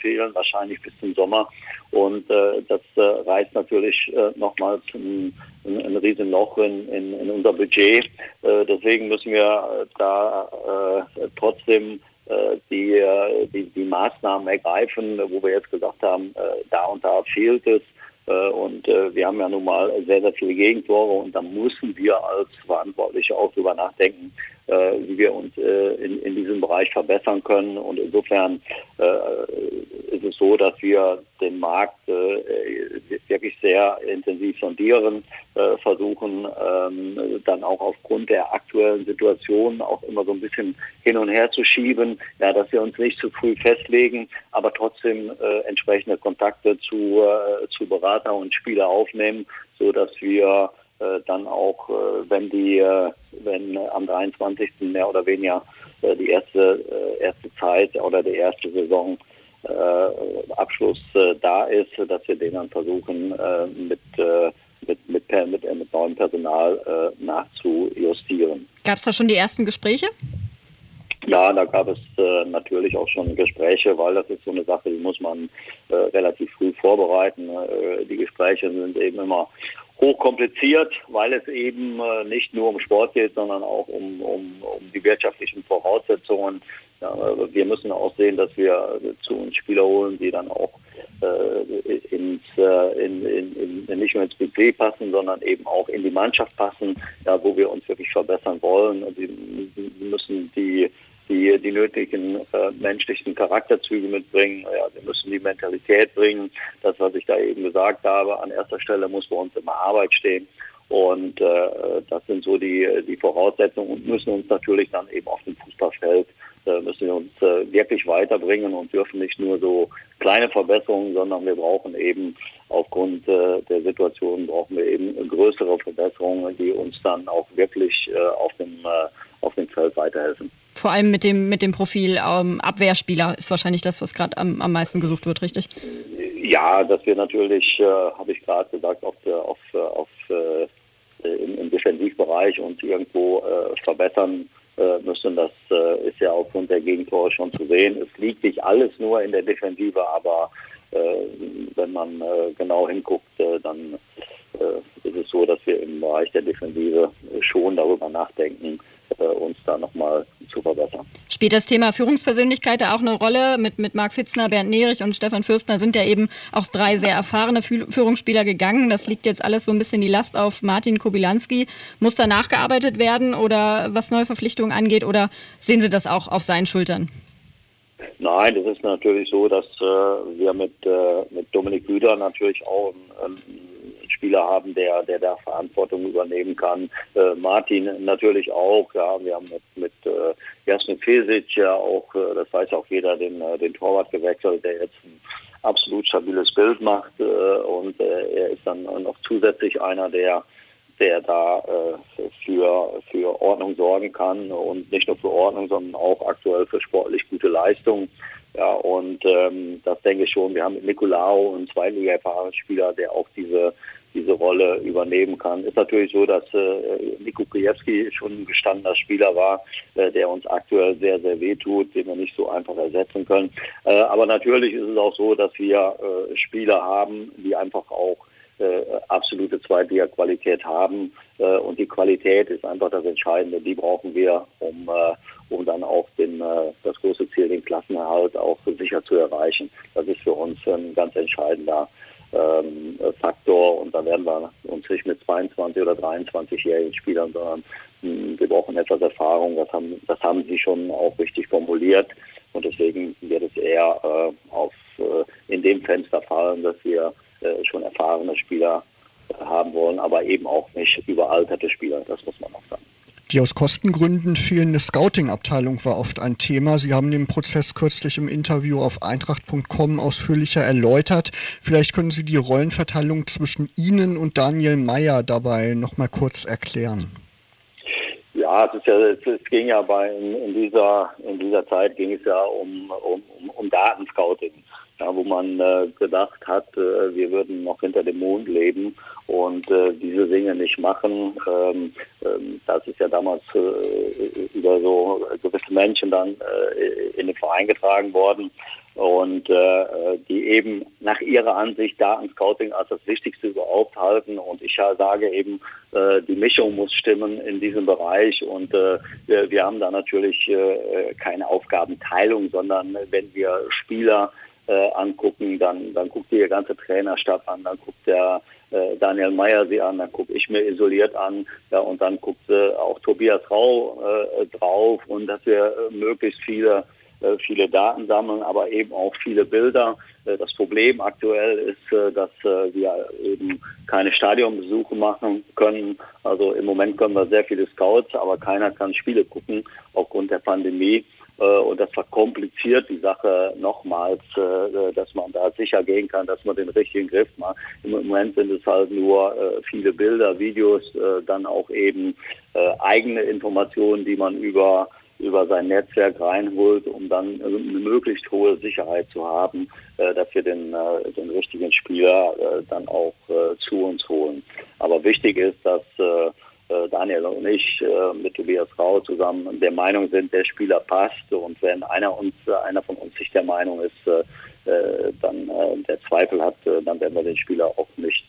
fehlen, wahrscheinlich bis zum Sommer. Und äh, das äh, reißt natürlich äh, nochmals ein, ein, ein Riesenloch in, in, in unser Budget. Äh, deswegen müssen wir da äh, trotzdem äh, die, äh, die, die Maßnahmen ergreifen, wo wir jetzt gesagt haben, äh, da und da fehlt es. Und wir haben ja nun mal sehr, sehr viele Gegentore und da müssen wir als Verantwortliche auch drüber nachdenken, wie wir uns in, in diesem Bereich verbessern können. Und insofern ist es so, dass wir den Markt wirklich sehr intensiv sondieren, versuchen ähm, dann auch aufgrund der aktuellen Situation auch immer so ein bisschen hin und her zu schieben, ja, dass wir uns nicht zu früh festlegen, aber trotzdem äh, entsprechende Kontakte zu, äh, zu Berater und Spieler aufnehmen, so dass wir äh, dann auch, äh, wenn die, äh, wenn am 23. mehr oder weniger äh, die erste, äh, erste Zeit oder die erste Saison äh, Abschluss äh, da ist, dass wir den dann versuchen äh, mit, äh, mit, mit, mit, mit neuem Personal äh, nachzujustieren. Gab es da schon die ersten Gespräche? Ja, da gab es äh, natürlich auch schon Gespräche, weil das ist so eine Sache, die muss man äh, relativ früh vorbereiten. Äh, die Gespräche sind eben immer hochkompliziert, weil es eben äh, nicht nur um Sport geht, sondern auch um, um, um die wirtschaftlichen Voraussetzungen. Ja, wir müssen auch sehen, dass wir zu uns Spieler holen, die dann auch äh, ins, äh, in, in, in, nicht nur ins Budget passen, sondern eben auch in die Mannschaft passen, ja, wo wir uns wirklich verbessern wollen. Sie müssen die die die nötigen äh, menschlichen Charakterzüge mitbringen. Ja, wir müssen die Mentalität bringen. Das, was ich da eben gesagt habe, an erster Stelle muss bei uns immer Arbeit stehen. Und äh, das sind so die, die Voraussetzungen und müssen uns natürlich dann eben auf dem Fußballfeld äh, müssen wir uns äh, wirklich weiterbringen und dürfen nicht nur so kleine Verbesserungen, sondern wir brauchen eben aufgrund äh, der Situation brauchen wir eben größere Verbesserungen, die uns dann auch wirklich äh, auf dem äh, auf dem Feld weiterhelfen. Vor allem mit dem, mit dem Profil ähm, Abwehrspieler ist wahrscheinlich das, was gerade am, am meisten gesucht wird, richtig? Ja, dass wir natürlich, äh, habe ich gerade gesagt, auf, der, auf, äh, auf äh, im, im Defensivbereich uns irgendwo äh, verbessern äh, müssen. Das äh, ist ja aufgrund der Gegentore schon zu sehen. Es liegt nicht alles nur in der Defensive, aber wenn man genau hinguckt, dann ist es so, dass wir im Bereich der Defensive schon darüber nachdenken, uns da nochmal zu verbessern. Spielt das Thema Führungspersönlichkeit da auch eine Rolle? Mit, mit Marc Fitzner, Bernd Nerich und Stefan Fürstner sind ja eben auch drei sehr erfahrene Führungsspieler gegangen. Das liegt jetzt alles so ein bisschen die Last auf Martin Kobilanski. Muss da nachgearbeitet werden oder was Neuverpflichtungen angeht oder sehen Sie das auch auf seinen Schultern? Nein, es ist natürlich so, dass äh, wir mit, äh, mit Dominik Güder natürlich auch einen, Spieler haben, der, der da Verantwortung übernehmen kann. Äh, Martin natürlich auch. Ja, wir haben mit, mit äh, Jasmin Fesic ja auch, äh, das weiß auch jeder, den, äh, den Torwart gewechselt, der jetzt ein absolut stabiles Bild macht. Äh, und äh, er ist dann noch zusätzlich einer, der der da äh, für, für Ordnung sorgen kann und nicht nur für Ordnung, sondern auch aktuell für sportlich gute Leistung. Ja, und ähm, das denke ich schon. Wir haben mit Nicolao einen zweitliga Spieler, der auch diese diese Rolle übernehmen kann. Ist natürlich so, dass äh, Niko Krajewski schon ein gestandener Spieler war, äh, der uns aktuell sehr, sehr wehtut, den wir nicht so einfach ersetzen können. Äh, aber natürlich ist es auch so, dass wir äh, Spieler haben, die einfach auch äh, absolute Zweitliga-Qualität haben. Äh, und die Qualität ist einfach das Entscheidende. Die brauchen wir, um, äh, um dann auch den, äh, das große Ziel, den Klassenerhalt, auch sicher zu erreichen. Das ist für uns ein ganz entscheidender ähm, Faktor und da werden wir uns nicht mit 22 oder 23-jährigen Spielern, sondern hm, wir brauchen etwas Erfahrung. Das haben, das haben Sie schon auch richtig formuliert und deswegen wird es eher äh, auf äh, in dem Fenster fallen, dass wir äh, schon erfahrene Spieler äh, haben wollen, aber eben auch nicht überalterte Spieler. Das muss man auch sagen. Die aus Kostengründen fehlende Scouting-Abteilung war oft ein Thema. Sie haben den Prozess kürzlich im Interview auf eintracht.com ausführlicher erläutert. Vielleicht können Sie die Rollenverteilung zwischen Ihnen und Daniel Meyer dabei noch mal kurz erklären. Ja, es, ja, es ging ja bei in, in, dieser in dieser Zeit ging es ja um, um, um Datenscouting ja, wo man äh, gedacht hat, äh, wir würden noch hinter dem Mond leben und äh, diese Dinge nicht machen. Ähm, ähm, das ist ja damals äh, über so gewisse Menschen dann äh, in den Verein getragen worden und äh, die eben nach ihrer Ansicht Datenscouting als das Wichtigste überhaupt halten. Und ich sage eben, die Mischung muss stimmen in diesem Bereich. Und wir, wir haben da natürlich keine Aufgabenteilung, sondern wenn wir Spieler äh, angucken, dann, dann guckt die ganze Trainerstab an, dann guckt der äh, Daniel Meyer sie an, dann gucke ich mir isoliert an, ja, und dann guckt äh, auch Tobias Rau äh, drauf und dass wir äh, möglichst viele äh, viele Daten sammeln, aber eben auch viele Bilder. Äh, das Problem aktuell ist, dass wir eben keine Stadionbesuche machen können. Also im Moment können wir sehr viele Scouts, aber keiner kann Spiele gucken aufgrund der Pandemie. Äh, und das verkompliziert die Sache nochmals, äh, dass man da sicher gehen kann, dass man den richtigen Griff macht. Im Moment sind es halt nur äh, viele Bilder, Videos, dann auch eben eigene Informationen, die man über über sein Netzwerk reinholt, um dann eine möglichst hohe Sicherheit zu haben, dass wir den, den richtigen Spieler dann auch zu uns holen. Aber wichtig ist, dass äh, Daniel und ich äh, mit Tobias Rau zusammen der Meinung sind, der Spieler passt. Und wenn einer uns, äh, einer von uns nicht der Meinung ist, dann der Zweifel hat, dann werden wir den Spieler auch nicht,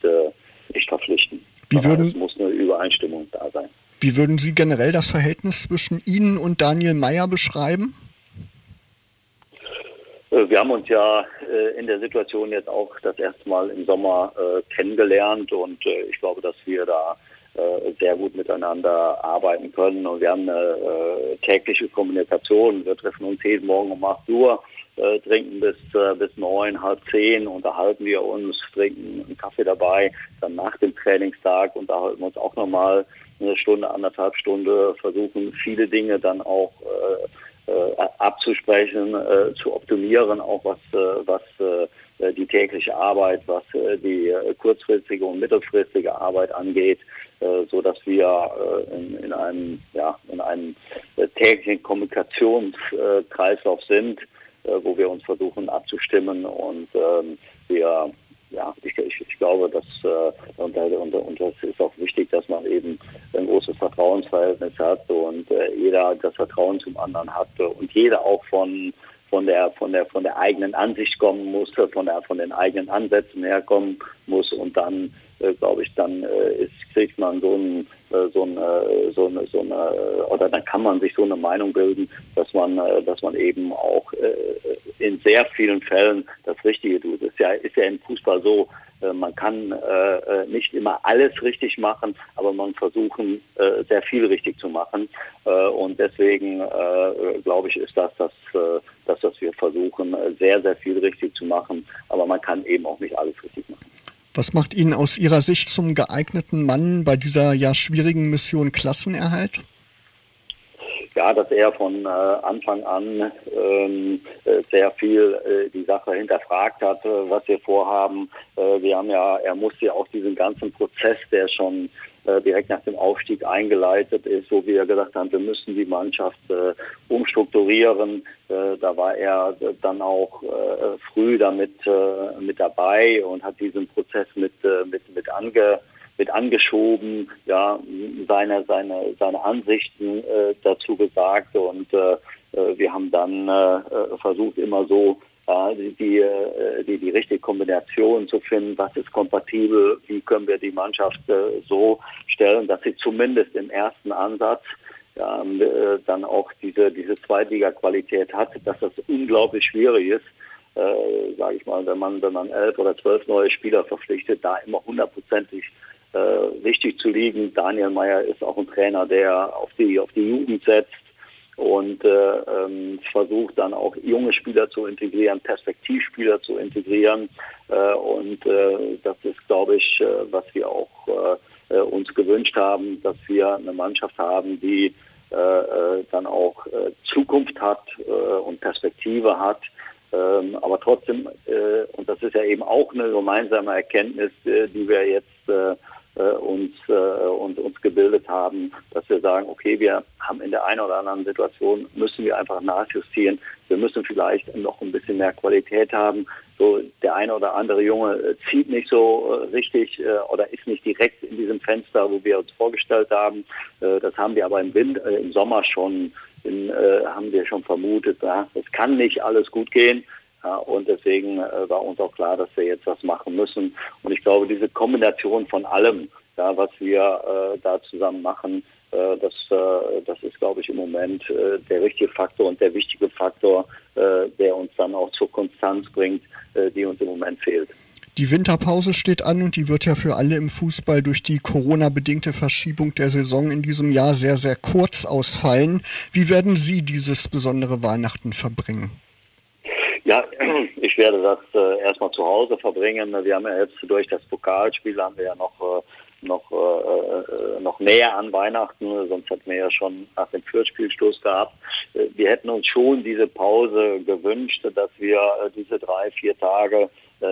nicht verpflichten. Wie würden, es muss eine Übereinstimmung da sein. Wie würden Sie generell das Verhältnis zwischen Ihnen und Daniel Meyer beschreiben? Wir haben uns ja in der Situation jetzt auch das erste Mal im Sommer kennengelernt und ich glaube, dass wir da äh, sehr gut miteinander arbeiten können. Und wir haben eine äh, tägliche Kommunikation. Wir treffen uns jeden Morgen um 8 Uhr, äh, trinken bis, äh, bis 9, halb 10, unterhalten wir uns, trinken einen Kaffee dabei. Dann nach dem Trainingstag unterhalten wir uns auch nochmal eine Stunde, anderthalb Stunde, versuchen viele Dinge dann auch äh, äh, abzusprechen, äh, zu optimieren, auch was, äh, was äh, die tägliche Arbeit, was äh, die äh, kurzfristige und mittelfristige Arbeit angeht, so dass wir in, in einem, ja, in einem täglichen Kommunikationskreislauf sind, wo wir uns versuchen abzustimmen und ähm, wir ja, ich, ich, ich glaube, dass äh, und, und, und das ist auch wichtig, dass man eben ein großes Vertrauensverhältnis hat und äh, jeder das Vertrauen zum anderen hat und jeder auch von von der von der von der eigenen Ansicht kommen muss, von der von den eigenen Ansätzen herkommen muss und dann äh, glaube ich, dann äh, ist, kriegt man so ein äh, so eine, so eine, so eine, oder dann kann man sich so eine Meinung bilden, dass man, dass man eben auch in sehr vielen Fällen das Richtige tut. Es ist ja, ist ja im Fußball so, man kann nicht immer alles richtig machen, aber man versuchen, sehr viel richtig zu machen. und deswegen glaube ich, ist das das, das, was wir versuchen, sehr, sehr viel richtig zu machen. Aber man kann eben auch nicht alles richtig. Was macht ihn aus Ihrer Sicht zum geeigneten Mann bei dieser ja schwierigen Mission Klassenerhalt? Ja, dass er von äh, Anfang an ähm, äh, sehr viel äh, die Sache hinterfragt hat, äh, was wir vorhaben. Äh, wir haben ja, er musste ja auch diesen ganzen Prozess, der schon direkt nach dem Aufstieg eingeleitet ist, wo wir gesagt haben, wir müssen die Mannschaft äh, umstrukturieren. Äh, da war er dann auch äh, früh damit äh, mit dabei und hat diesen Prozess mit, äh, mit, mit ange mit angeschoben, ja, seine, seine, seine Ansichten äh, dazu gesagt und äh, wir haben dann äh, versucht, immer so die, die, äh, die, die richtige Kombination zu finden, was ist kompatibel, wie können wir die Mannschaft äh, so stellen, dass sie zumindest im ersten Ansatz äh, dann auch diese, diese Zweitliga-Qualität hat, dass das unglaublich schwierig ist, äh, sage ich mal, wenn man, wenn man elf oder zwölf neue Spieler verpflichtet, da immer hundertprozentig äh, richtig zu liegen. Daniel Meyer ist auch ein Trainer, der auf die, auf die Jugend setzt, und äh, ähm, versucht dann auch junge Spieler zu integrieren, Perspektivspieler zu integrieren. Äh, und äh, das ist, glaube ich, äh, was wir auch äh, äh, uns gewünscht haben, dass wir eine Mannschaft haben, die äh, äh, dann auch äh, Zukunft hat äh, und Perspektive hat. Ähm, aber trotzdem, äh, und das ist ja eben auch eine gemeinsame Erkenntnis, äh, die wir jetzt äh, äh, uns, äh, und, uns gebildet haben, dass wir sagen, okay, wir haben in der einen oder anderen Situation, müssen wir einfach nachjustieren. Wir müssen vielleicht noch ein bisschen mehr Qualität haben. So der eine oder andere Junge äh, zieht nicht so richtig oder ist nicht direkt in diesem Fenster, wo wir uns vorgestellt haben. Das haben wir aber im, Wind, im Sommer schon, in, haben wir schon vermutet. Ja, es kann nicht alles gut gehen. Ja, und deswegen äh, war uns auch klar, dass wir jetzt was machen müssen. Und ich glaube, diese Kombination von allem, ja, was wir äh, da zusammen machen, äh, das, äh, das ist, glaube ich, im Moment äh, der richtige Faktor und der wichtige Faktor, äh, der uns dann auch zur Konstanz bringt, die uns im Moment fehlt. Die Winterpause steht an und die wird ja für alle im Fußball durch die Corona-bedingte Verschiebung der Saison in diesem Jahr sehr, sehr kurz ausfallen. Wie werden Sie dieses besondere Weihnachten verbringen? Ja, [CLEARS THROAT] ich werde das äh, erstmal zu Hause verbringen. Wir haben ja jetzt durch das Pokalspiel haben wir ja noch äh, noch äh, äh noch näher an Weihnachten, sonst hätten wir ja schon nach dem Fürspielstoß gehabt. Äh, wir hätten uns schon diese Pause gewünscht, dass wir äh, diese drei, vier Tage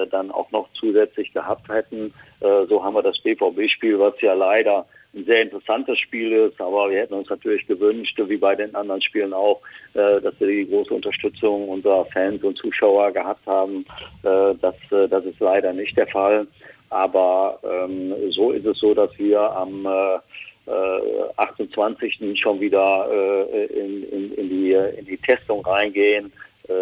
dann auch noch zusätzlich gehabt hätten. So haben wir das BVB-Spiel, was ja leider ein sehr interessantes Spiel ist, aber wir hätten uns natürlich gewünscht, wie bei den anderen Spielen auch, äh, dass wir die große Unterstützung unserer Fans und Zuschauer gehabt haben. Äh, das, äh, das ist leider nicht der Fall. Aber ähm, so ist es so, dass wir am äh, 28. schon wieder äh, in, in, in, die, in die Testung reingehen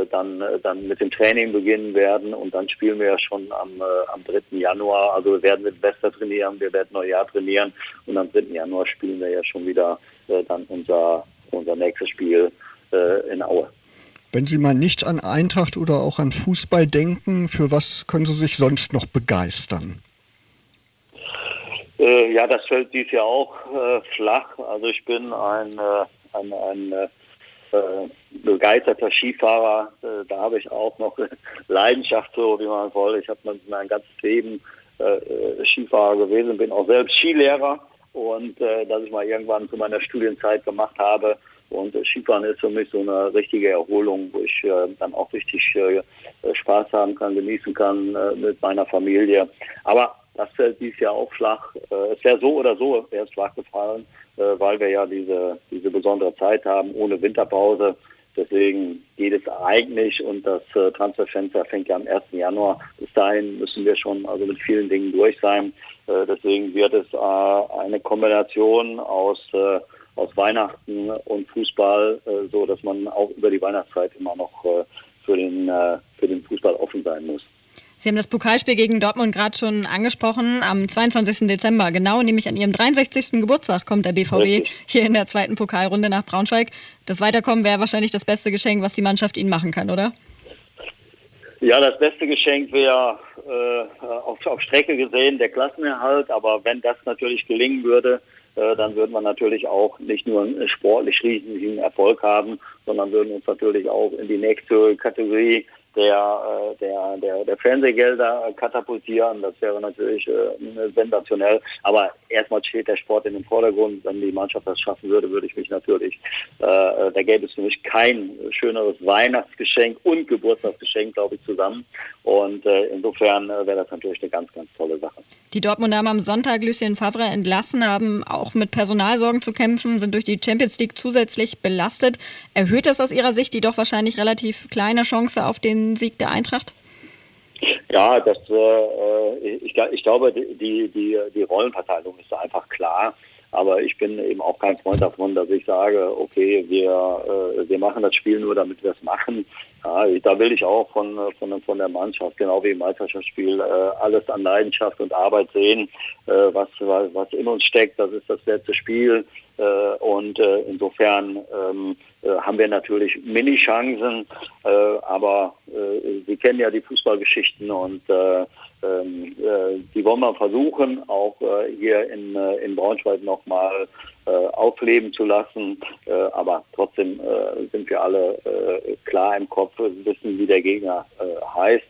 dann, äh, dann mit dem Training beginnen werden und dann spielen wir ja schon am, äh, am 3. Januar. Also wir werden mit Wester trainieren, wir werden Neujahr trainieren und am 3. Januar spielen wir ja schon wieder äh, dann unser, unser nächstes Spiel äh, in Aue. Wenn Sie mal nicht an Eintracht oder auch an Fußball denken, für was können Sie sich sonst noch begeistern? Äh, ja, das fällt dies Jahr auch flach. Also ich bin ein, ein, ein äh, begeisterter Skifahrer. Äh, da habe ich auch noch [LAUGHS] Leidenschaft, so wie man soll. Ich habe mein ganzes Leben äh, Skifahrer gewesen, bin auch selbst Skilehrer und äh, dass ich mal irgendwann zu meiner Studienzeit gemacht habe. Und äh, Skifahren ist für mich so eine richtige Erholung, wo ich äh, dann auch richtig äh, Spaß haben kann, genießen kann äh, mit meiner Familie. Aber das fällt dieses Jahr auch flach. Äh, es wäre so oder so erst flach gefallen, äh, weil wir ja diese, diese besondere Zeit haben ohne Winterpause. Deswegen geht es eigentlich und das äh, Transferfenster fängt ja am 1. Januar. Bis dahin müssen wir schon also mit vielen Dingen durch sein. Äh, deswegen wird es äh, eine Kombination aus, aus Weihnachten und Fußball, so dass man auch über die Weihnachtszeit immer noch für, den, für den Fußball offen sein muss. Sie haben das Pokalspiel gegen Dortmund gerade schon angesprochen. Am 22. Dezember, genau, nämlich an Ihrem 63. Geburtstag, kommt der BVB Richtig. hier in der zweiten Pokalrunde nach Braunschweig. Das Weiterkommen wäre wahrscheinlich das beste Geschenk, was die Mannschaft Ihnen machen kann, oder? Ja, das beste Geschenk wäre äh, auf, auf Strecke gesehen der Klassenerhalt. Aber wenn das natürlich gelingen würde, äh, dann würden wir natürlich auch nicht nur einen sportlich riesigen Erfolg haben, sondern würden uns natürlich auch in die nächste Kategorie der, äh, der, der, der Fernsehgelder katapultieren. Das wäre natürlich äh, sensationell. Aber erstmal steht der Sport in den Vordergrund. Wenn die Mannschaft das schaffen würde, würde ich mich natürlich, äh, äh da gäbe es für mich kein schöneres Weihnachtsgeschenk und Geburtstagsgeschenk, glaube ich, zusammen. Und äh, insofern äh, wäre das natürlich eine ganz, ganz tolle Sache. Die Dortmunder haben am Sonntag Lucien Favre entlassen, haben auch mit Personalsorgen zu kämpfen, sind durch die Champions League zusätzlich belastet. Erhöht das aus Ihrer Sicht die doch wahrscheinlich relativ kleine Chance auf den Sieg der Eintracht? Ja, das, äh, ich, ich, glaube, die, die, die Rollenverteilung ist einfach klar. Aber ich bin eben auch kein Freund davon, dass ich sage, okay, wir, äh, wir machen das Spiel nur, damit wir es machen. Ja, da will ich auch von, von, von der Mannschaft, genau wie im Meisterschaftsspiel, äh, alles an Leidenschaft und Arbeit sehen, äh, was, was in uns steckt. Das ist das letzte Spiel. Äh, und insofern ähm, äh, haben wir natürlich Mini-Chancen, aber Sie kennen ja die Fußballgeschichten und ähm, äh, die wollen wir versuchen, auch äh, hier in, äh, in Braunschweig nochmal äh, aufleben zu lassen. Äh, aber trotzdem äh, sind wir alle äh, klar im Kopf, wissen, wie der Gegner äh, heißt.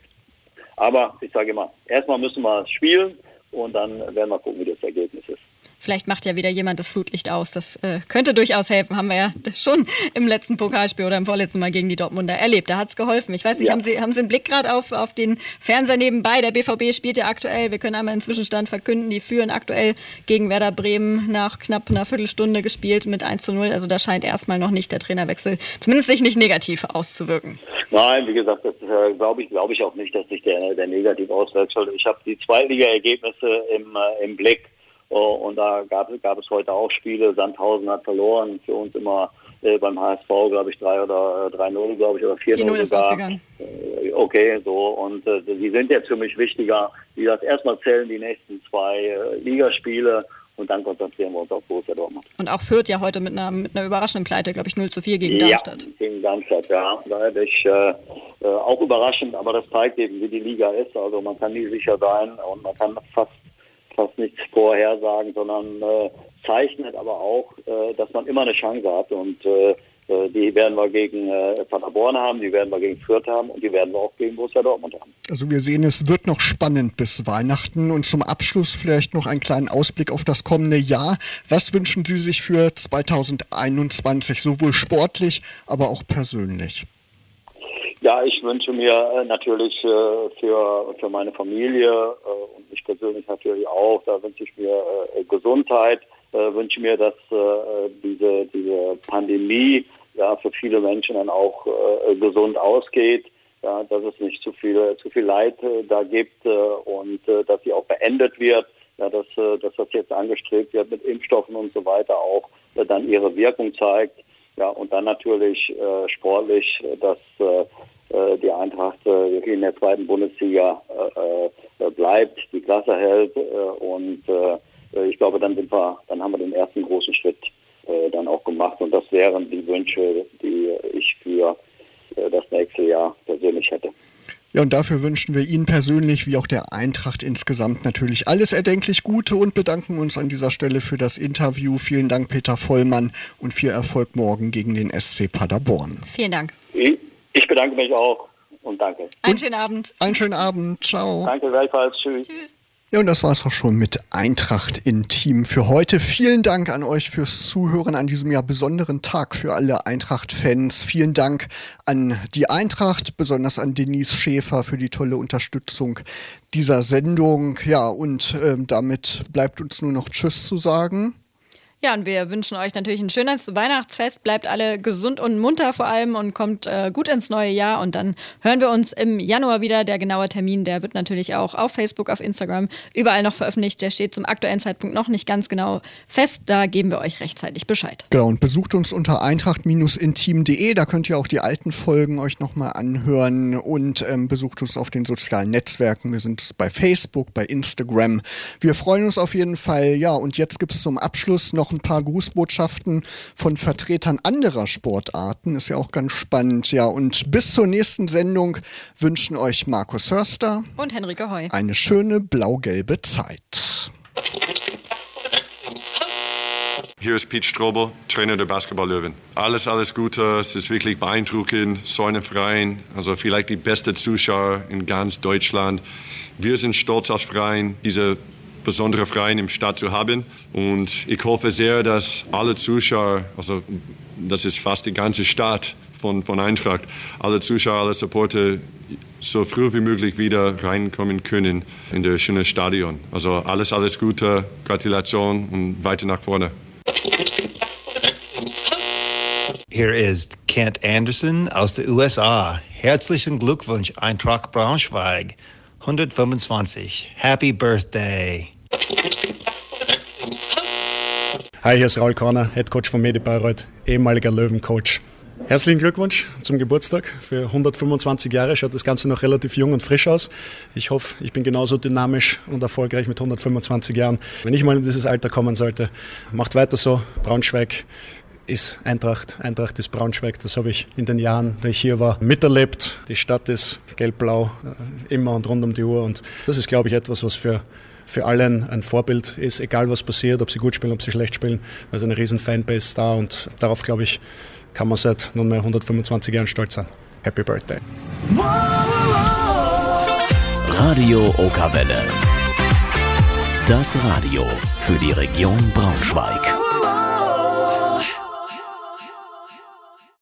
Aber ich sage immer, erstmal müssen wir spielen und dann werden wir gucken, wie das Ergebnis ist. Vielleicht macht ja wieder jemand das Flutlicht aus. Das äh, könnte durchaus helfen. Haben wir ja schon im letzten Pokalspiel oder im vorletzten Mal gegen die Dortmunder erlebt. Da hat es geholfen. Ich weiß nicht, ja. haben, Sie, haben Sie einen Blick gerade auf, auf den Fernseher nebenbei? Der BVB spielt ja aktuell. Wir können einmal einen Zwischenstand verkünden. Die führen aktuell gegen Werder Bremen nach knapp einer Viertelstunde gespielt mit 1 zu 0. Also da scheint erstmal noch nicht der Trainerwechsel, zumindest sich nicht negativ auszuwirken. Nein, wie gesagt, das äh, glaube ich, glaube ich auch nicht, dass sich der, der negativ auswirkt. Ich habe die Zweitliga-Ergebnisse im, äh, im Blick. Und da gab, gab es heute auch Spiele. Sandhausen hat verloren. Für uns immer äh, beim HSV, glaube ich, 3 oder 3-0, äh, glaube ich, oder 4-0 sogar. Äh, okay, so. Und äh, die sind jetzt für mich wichtiger. Wie gesagt, erstmal zählen die nächsten zwei äh, Ligaspiele und dann konzentrieren wir uns auf Borussia Dortmund. Und auch Fürth ja heute mit einer, mit einer überraschenden Pleite, glaube ich, 0 zu 4 gegen Darmstadt. Ja, gegen Darmstadt, ja. Da hätte ich äh, äh, auch überraschend, aber das zeigt eben, wie die Liga ist. Also man kann nie sicher sein und man kann fast fast nichts vorhersagen, sondern äh, zeichnet aber auch, äh, dass man immer eine Chance hat. Und äh, äh, die werden wir gegen äh, Paderborn haben, die werden wir gegen Fürth haben und die werden wir auch gegen Borussia Dortmund haben. Also wir sehen, es wird noch spannend bis Weihnachten und zum Abschluss vielleicht noch einen kleinen Ausblick auf das kommende Jahr. Was wünschen Sie sich für 2021, sowohl sportlich, aber auch persönlich? Ja, ich wünsche mir äh, natürlich äh, für, für meine Familie äh, und mich persönlich natürlich auch, da wünsche ich mir Gesundheit, wünsche mir, dass diese, diese Pandemie ja, für viele Menschen dann auch gesund ausgeht, ja, dass es nicht zu viel, zu viel Leid da gibt und dass sie auch beendet wird, ja, dass, dass das jetzt angestrebt wird mit Impfstoffen und so weiter auch dann ihre Wirkung zeigt. Ja, und dann natürlich äh, sportlich, dass äh, die Eintracht äh, in der zweiten Bundesliga äh, äh, bleibt, die Klasse hält äh, und äh, ich glaube, dann sind wir, dann haben wir den ersten großen Schritt äh, dann auch gemacht und das wären die Wünsche, die ich für äh, das nächste Jahr persönlich hätte. Ja, und dafür wünschen wir Ihnen persönlich wie auch der Eintracht insgesamt natürlich alles erdenklich Gute und bedanken uns an dieser Stelle für das Interview. Vielen Dank, Peter Vollmann, und viel Erfolg morgen gegen den SC Paderborn. Vielen Dank. Ich bedanke mich auch und danke. Einen schönen Abend. Einen schönen Abend. Ciao. Danke gleichfalls. Tschüss. Tschüss. Ja, und das war es auch schon mit Eintracht in Team für heute. Vielen Dank an euch fürs Zuhören an diesem ja besonderen Tag für alle Eintracht-Fans. Vielen Dank an die Eintracht, besonders an Denise Schäfer für die tolle Unterstützung dieser Sendung. Ja, und äh, damit bleibt uns nur noch Tschüss zu sagen. Ja, und wir wünschen euch natürlich ein schönes Weihnachtsfest. Bleibt alle gesund und munter vor allem und kommt äh, gut ins neue Jahr. Und dann hören wir uns im Januar wieder. Der genaue Termin, der wird natürlich auch auf Facebook, auf Instagram, überall noch veröffentlicht. Der steht zum aktuellen Zeitpunkt noch nicht ganz genau fest. Da geben wir euch rechtzeitig Bescheid. Genau, und besucht uns unter eintracht-intim.de. Da könnt ihr auch die alten Folgen euch nochmal anhören und ähm, besucht uns auf den sozialen Netzwerken. Wir sind bei Facebook, bei Instagram. Wir freuen uns auf jeden Fall. Ja, und jetzt gibt es zum Abschluss noch noch ein paar Grußbotschaften von Vertretern anderer Sportarten. Ist ja auch ganz spannend. Ja, und bis zur nächsten Sendung wünschen euch Markus Hörster und Henrike Heu eine schöne blau-gelbe Zeit. Hier ist Pete Strobel, Trainer der Basketball-Löwen. Alles, alles Gute. Es ist wirklich beeindruckend. So eine Verein, also vielleicht die beste Zuschauer in ganz Deutschland. Wir sind stolz als Verein, diese besondere Verein im Stadt zu haben. Und ich hoffe sehr, dass alle Zuschauer, also das ist fast die ganze Stadt von, von Eintracht, alle Zuschauer, alle Supporter so früh wie möglich wieder reinkommen können in das schöne Stadion. Also alles, alles Gute, Gratulation und weiter nach vorne. Hier ist Kent Anderson aus den USA. Herzlichen Glückwunsch, Eintracht Braunschweig. 125. Happy Birthday. Hi, hier ist Raul Korner, Head Coach von Medi Bayreuth, ehemaliger Löwencoach. Herzlichen Glückwunsch zum Geburtstag. Für 125 Jahre schaut das Ganze noch relativ jung und frisch aus. Ich hoffe, ich bin genauso dynamisch und erfolgreich mit 125 Jahren. Wenn ich mal in dieses Alter kommen sollte, macht weiter so. Braunschweig ist Eintracht. Eintracht ist Braunschweig. Das habe ich in den Jahren, da ich hier war, miterlebt. Die Stadt ist gelb-blau, äh, immer und rund um die Uhr. Und das ist, glaube ich, etwas, was für für alle ein, Vorbild ist, egal was passiert, ob sie gut spielen, ob sie schlecht spielen. Also eine riesen Fanbase da und darauf, glaube ich, kann man seit nunmehr 125 Jahren stolz sein. Happy Birthday. Radio Okawelle. Das Radio für die Region Braunschweig.